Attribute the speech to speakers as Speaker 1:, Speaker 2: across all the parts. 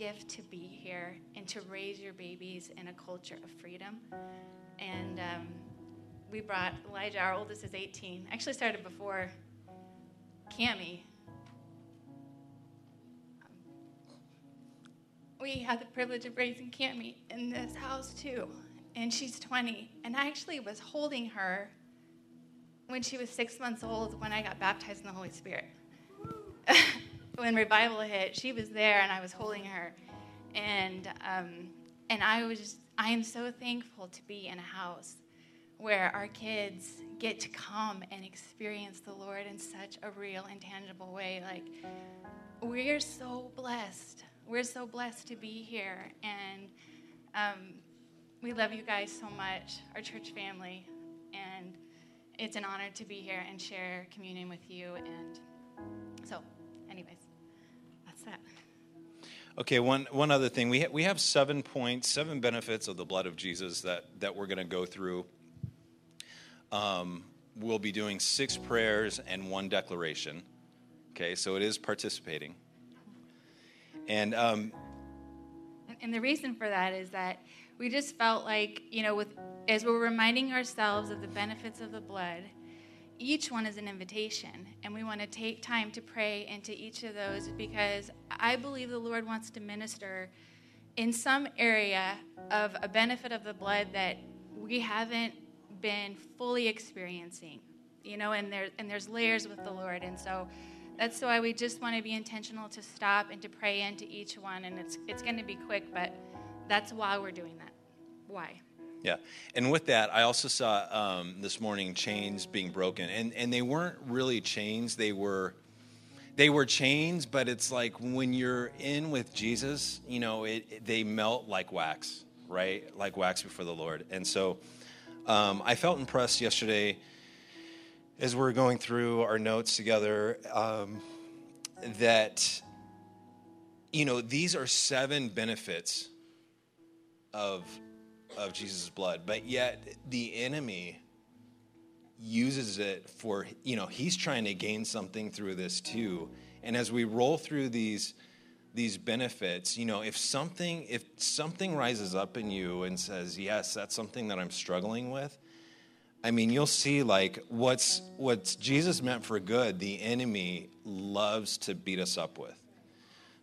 Speaker 1: gift to be here and to raise your babies in a culture of freedom. And um, we brought Elijah, our oldest is 18. Actually started before Cami. We had the privilege of raising Cami in this house too. And she's 20. And I actually was holding her when she was six months old when I got baptized in the Holy Spirit. when revival hit, she was there and I was holding her. And, um, and I was just, I am so thankful to be in a house where our kids get to come and experience the Lord in such a real and tangible way. Like, we're so blessed. We're so blessed to be here. And um, we love you guys so much, our church family. And it's an honor to be here and share communion with you. And so.
Speaker 2: Okay, one, one other thing. We, ha- we have seven points, seven benefits of the blood of Jesus that, that we're going to go through. Um, we'll be doing six prayers and one declaration. Okay, so it is participating. And, um,
Speaker 1: and the reason for that is that we just felt like, you know, with as we're reminding ourselves of the benefits of the blood, each one is an invitation. And we want to take time to pray into each of those because I believe the Lord wants to minister in some area of a benefit of the blood that we haven't been fully experiencing. You know, and there and there's layers with the Lord. And so that's why we just want to be intentional to stop and to pray into each one. And it's it's going to be quick, but that's why we're doing that. Why?
Speaker 2: Yeah, and with that, I also saw um, this morning chains being broken, and and they weren't really chains; they were they were chains, but it's like when you're in with Jesus, you know, it, it they melt like wax, right? Like wax before the Lord. And so, um, I felt impressed yesterday as we are going through our notes together um, that you know these are seven benefits of of Jesus' blood, but yet the enemy uses it for, you know, he's trying to gain something through this too. And as we roll through these these benefits, you know, if something if something rises up in you and says, "Yes, that's something that I'm struggling with," I mean, you'll see like what's what's Jesus meant for good, the enemy loves to beat us up with.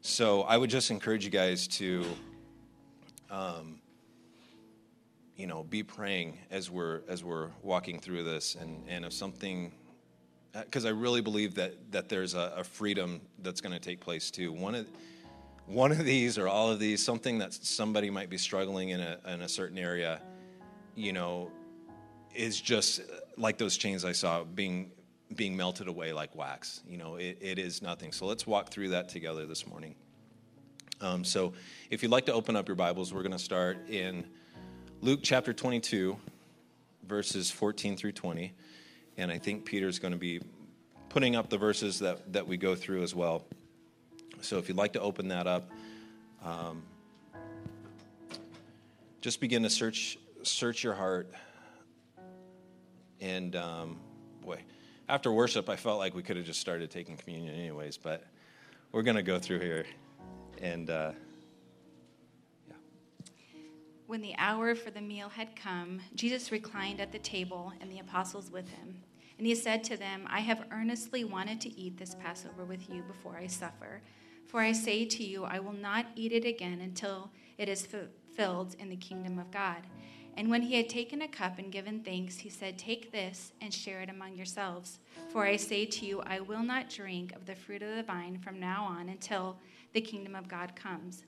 Speaker 2: So I would just encourage you guys to um, you know, be praying as we're as we're walking through this, and and if something, because I really believe that that there's a, a freedom that's going to take place too. One of one of these or all of these, something that somebody might be struggling in a in a certain area, you know, is just like those chains I saw being being melted away like wax. You know, it, it is nothing. So let's walk through that together this morning. Um, so, if you'd like to open up your Bibles, we're going to start in Luke chapter 22, verses 14 through 20. And I think Peter's going to be putting up the verses that, that we go through as well. So if you'd like to open that up, um, just begin to search search your heart. And um, boy, after worship, I felt like we could have just started taking communion anyways, but we're going to go through here and. Uh,
Speaker 1: when the hour for the meal had come, Jesus reclined at the table and the apostles with him. And he said to them, I have earnestly wanted to eat this Passover with you before I suffer. For I say to you, I will not eat it again until it is fulfilled in the kingdom of God. And when he had taken a cup and given thanks, he said, Take this and share it among yourselves. For I say to you, I will not drink of the fruit of the vine from now on until the kingdom of God comes.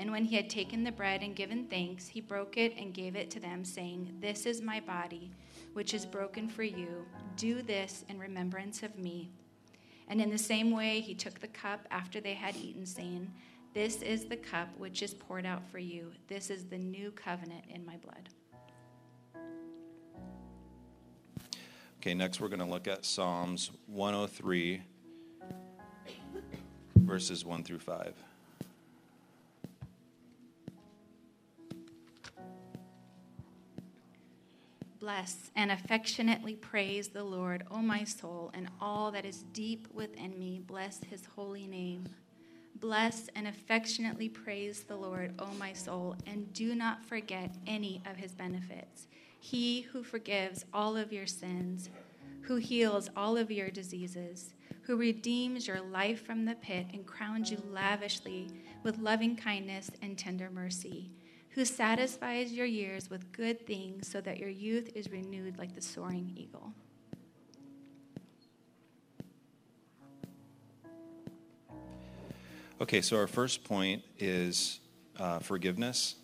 Speaker 1: And when he had taken the bread and given thanks, he broke it and gave it to them, saying, This is my body, which is broken for you. Do this in remembrance of me. And in the same way, he took the cup after they had eaten, saying, This is the cup which is poured out for you. This is the new covenant in my blood.
Speaker 2: Okay, next we're going to look at Psalms 103, verses 1 through 5.
Speaker 1: Bless and affectionately praise the Lord, O my soul, and all that is deep within me. Bless his holy name. Bless and affectionately praise the Lord, O my soul, and do not forget any of his benefits. He who forgives all of your sins, who heals all of your diseases, who redeems your life from the pit and crowns you lavishly with loving kindness and tender mercy, who satisfies your years with good things so that your youth is renewed like the soaring eagle.
Speaker 2: Okay, so our first point is uh, forgiveness.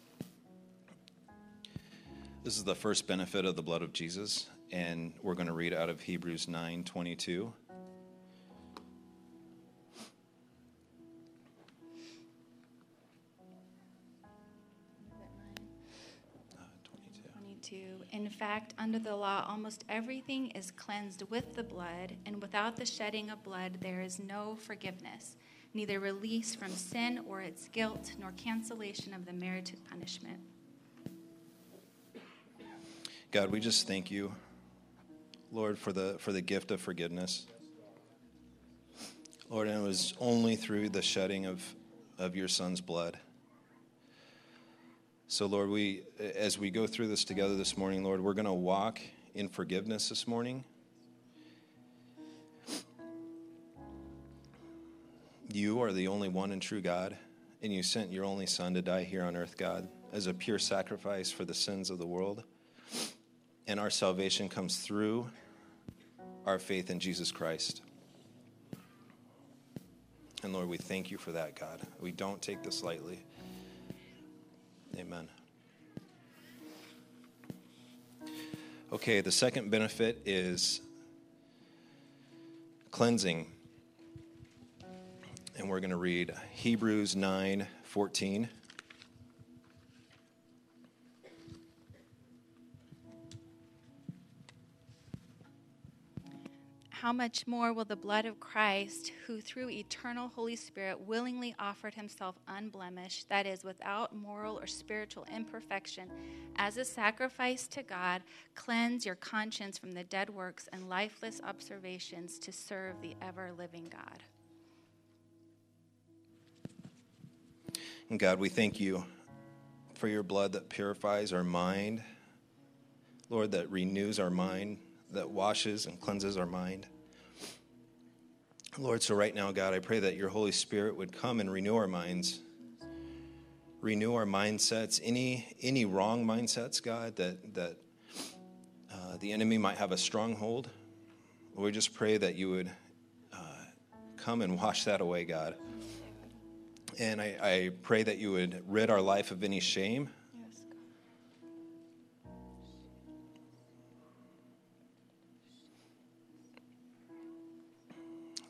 Speaker 2: This is the first benefit of the blood of Jesus, and we're going to read out of Hebrews 9 22.
Speaker 1: Under the law, almost everything is cleansed with the blood, and without the shedding of blood, there is no forgiveness, neither release from sin or its guilt, nor cancellation of the merited punishment.
Speaker 2: God, we just thank you, Lord, for the for the gift of forgiveness. Lord, and it was only through the shedding of, of your son's blood. So, Lord, we as we go through this together this morning, Lord, we're going to walk in forgiveness this morning. You are the only one and true God, and you sent your only Son to die here on earth, God, as a pure sacrifice for the sins of the world. And our salvation comes through our faith in Jesus Christ. And Lord, we thank you for that, God. We don't take this lightly. Amen. Okay, the second benefit is cleansing. And we're going to read Hebrews 9 14.
Speaker 1: How much more will the blood of Christ, who through eternal Holy Spirit willingly offered himself unblemished, that is, without moral or spiritual imperfection, as a sacrifice to God, cleanse your conscience from the dead works and lifeless observations to serve the ever living God?
Speaker 2: And God, we thank you for your blood that purifies our mind, Lord, that renews our mind, that washes and cleanses our mind. Lord, so right now, God, I pray that your Holy Spirit would come and renew our minds, renew our mindsets, any any wrong mindsets, God, that that uh, the enemy might have a stronghold. Lord, We just pray that you would uh, come and wash that away, God. And I, I pray that you would rid our life of any shame.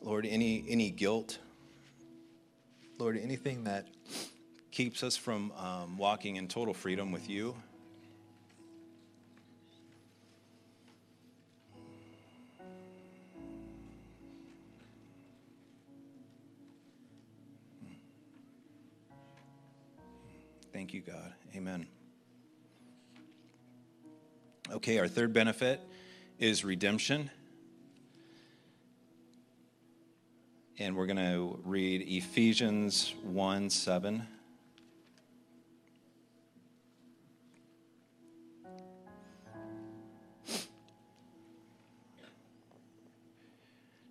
Speaker 2: Lord, any any guilt, Lord, anything that keeps us from um, walking in total freedom with you. Thank you, God. Amen. Okay, our third benefit is redemption. And we're going to read Ephesians 1 7.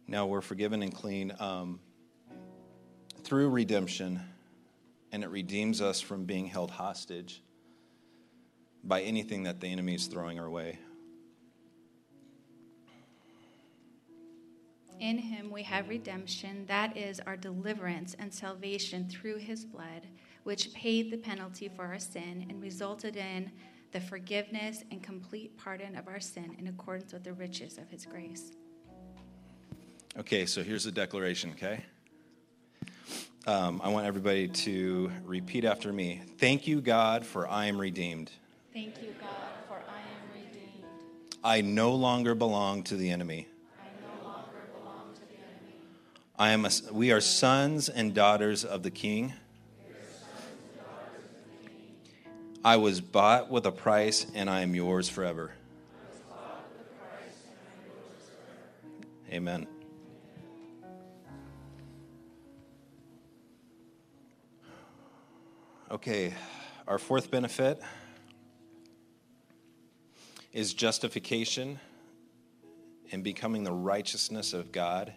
Speaker 2: Now we're forgiven and clean um, through redemption, and it redeems us from being held hostage by anything that the enemy is throwing our way.
Speaker 1: In him we have redemption, that is our deliverance and salvation through his blood, which paid the penalty for our sin and resulted in the forgiveness and complete pardon of our sin in accordance with the riches of his grace.
Speaker 2: Okay, so here's the declaration, okay? Um, I want everybody to repeat after me. Thank you, God, for I am redeemed.
Speaker 1: Thank you, God, for I am redeemed.
Speaker 2: I no longer belong to the enemy.
Speaker 1: I no longer belong to the enemy.
Speaker 2: I am a, we are sons and daughters of the King. I was bought with a price, and I am yours forever. Amen. Okay, our fourth benefit is justification and becoming the righteousness of God.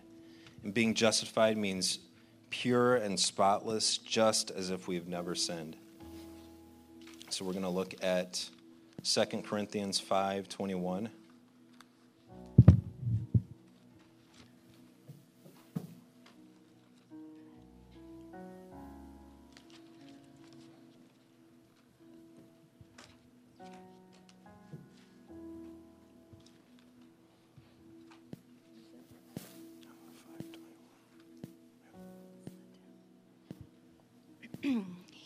Speaker 2: And being justified means pure and spotless, just as if we've never sinned. So we're going to look at 2 Corinthians 5 21.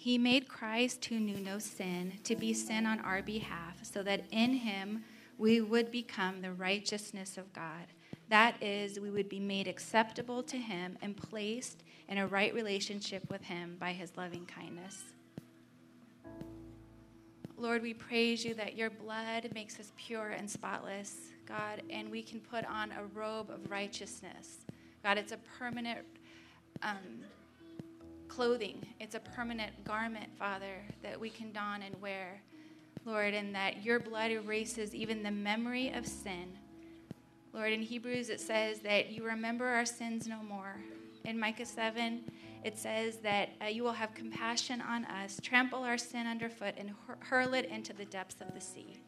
Speaker 1: He made Christ, who knew no sin, to be sin on our behalf, so that in him we would become the righteousness of God. That is, we would be made acceptable to him and placed in a right relationship with him by his loving kindness. Lord, we praise you that your blood makes us pure and spotless, God, and we can put on a robe of righteousness. God, it's a permanent. Um, clothing. It's a permanent garment, Father, that we can don and wear, Lord, and that your blood erases even the memory of sin. Lord, in Hebrews it says that you remember our sins no more. In Micah 7, it says that uh, you will have compassion on us, trample our sin underfoot, and hurl it into the depths of the sea.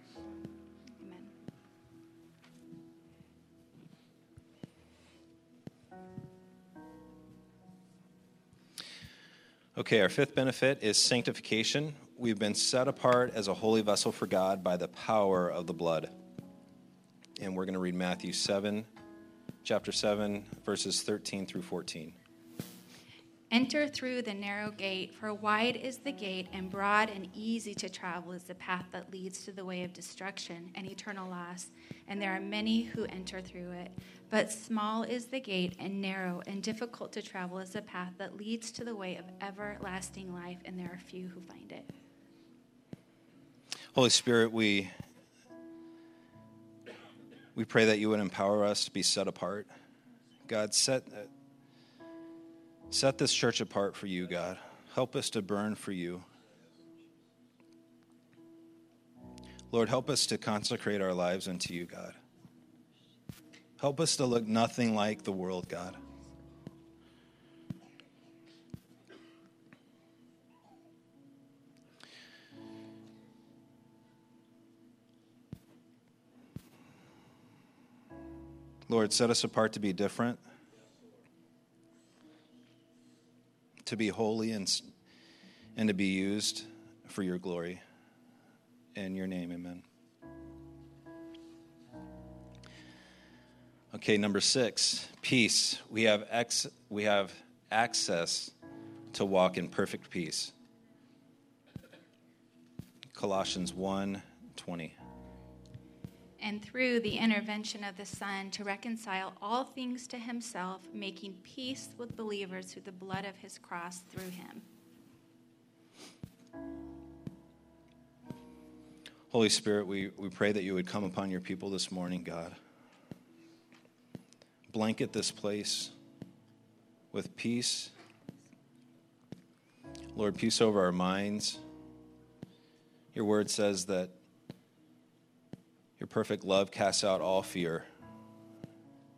Speaker 2: Okay, our fifth benefit is sanctification. We've been set apart as a holy vessel for God by the power of the blood. And we're going to read Matthew 7, chapter 7, verses 13 through 14.
Speaker 1: Enter through the narrow gate, for wide is the gate, and broad and easy to travel is the path that leads to the way of destruction and eternal loss, and there are many who enter through it. But small is the gate, and narrow and difficult to travel is the path that leads to the way of everlasting life, and there are few who find it.
Speaker 2: Holy Spirit, we, we pray that you would empower us to be set apart. God, set, set this church apart for you, God. Help us to burn for you. Lord, help us to consecrate our lives unto you, God. Help us to look nothing like the world, God. Lord, set us apart to be different, to be holy, and, and to be used for your glory. In your name, amen. Okay, number six, peace. We have, ex- we have access to walk in perfect peace. Colossians 1 20.
Speaker 1: And through the intervention of the Son to reconcile all things to himself, making peace with believers through the blood of his cross through him.
Speaker 2: Holy Spirit, we, we pray that you would come upon your people this morning, God blanket this place with peace. Lord, peace over our minds. Your word says that your perfect love casts out all fear.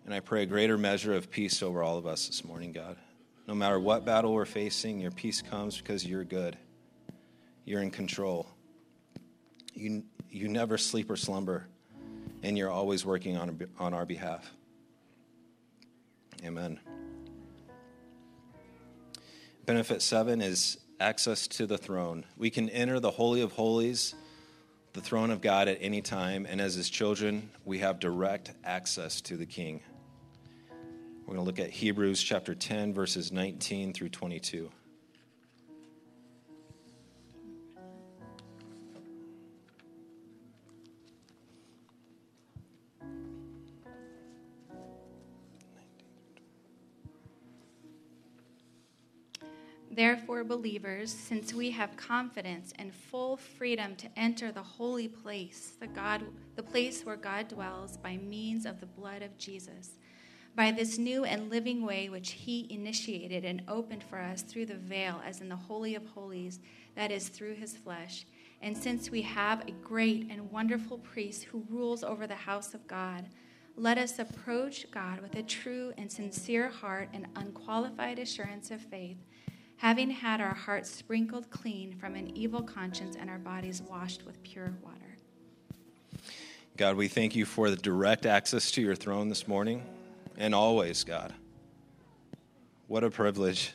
Speaker 2: And I pray a greater measure of peace over all of us this morning, God. No matter what battle we're facing, your peace comes because you're good. You're in control. You, you never sleep or slumber, and you're always working on, on our behalf. Amen. Benefit seven is access to the throne. We can enter the Holy of Holies, the throne of God, at any time, and as his children, we have direct access to the King. We're going to look at Hebrews chapter 10, verses 19 through 22.
Speaker 1: Therefore, believers, since we have confidence and full freedom to enter the holy place, the, God, the place where God dwells by means of the blood of Jesus, by this new and living way which he initiated and opened for us through the veil, as in the Holy of Holies, that is, through his flesh. And since we have a great and wonderful priest who rules over the house of God, let us approach God with a true and sincere heart and unqualified assurance of faith, having had our hearts sprinkled clean from an evil conscience and our bodies washed with pure water.
Speaker 2: God, we thank you for the direct access to your throne this morning and always, God. What a privilege.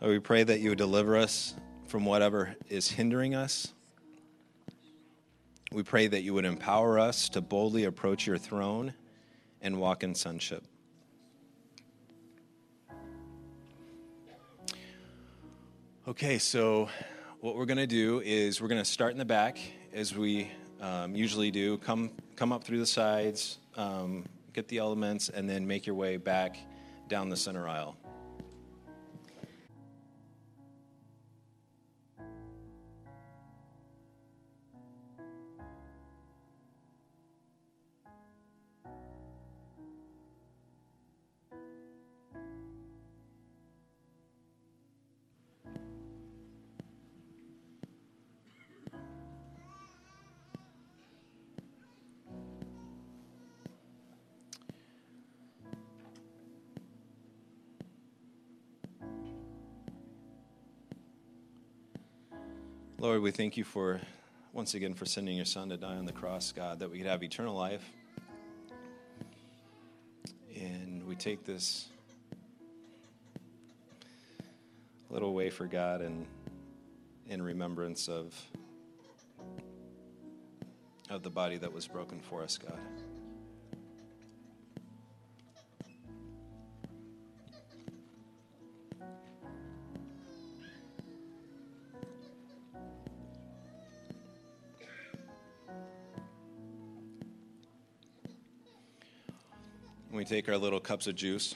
Speaker 2: We pray that you would deliver us from whatever is hindering us. We pray that you would empower us to boldly approach your throne and walk in sonship. Okay, so what we're going to do is we're going to start in the back as we um, usually do. Come, come up through the sides, um, get the elements, and then make your way back down the center aisle. Lord, we thank you for once again for sending your son to die on the cross, God, that we could have eternal life. And we take this little wafer God and in remembrance of of the body that was broken for us, God. We take our little cups of juice.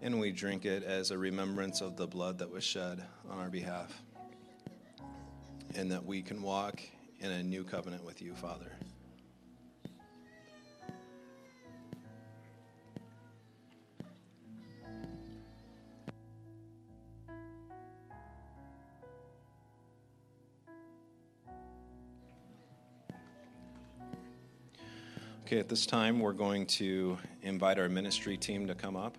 Speaker 2: And we drink it as a remembrance of the blood that was shed on our behalf. And that we can walk in a new covenant with you, Father. Okay, at this time, we're going to invite our ministry team to come up.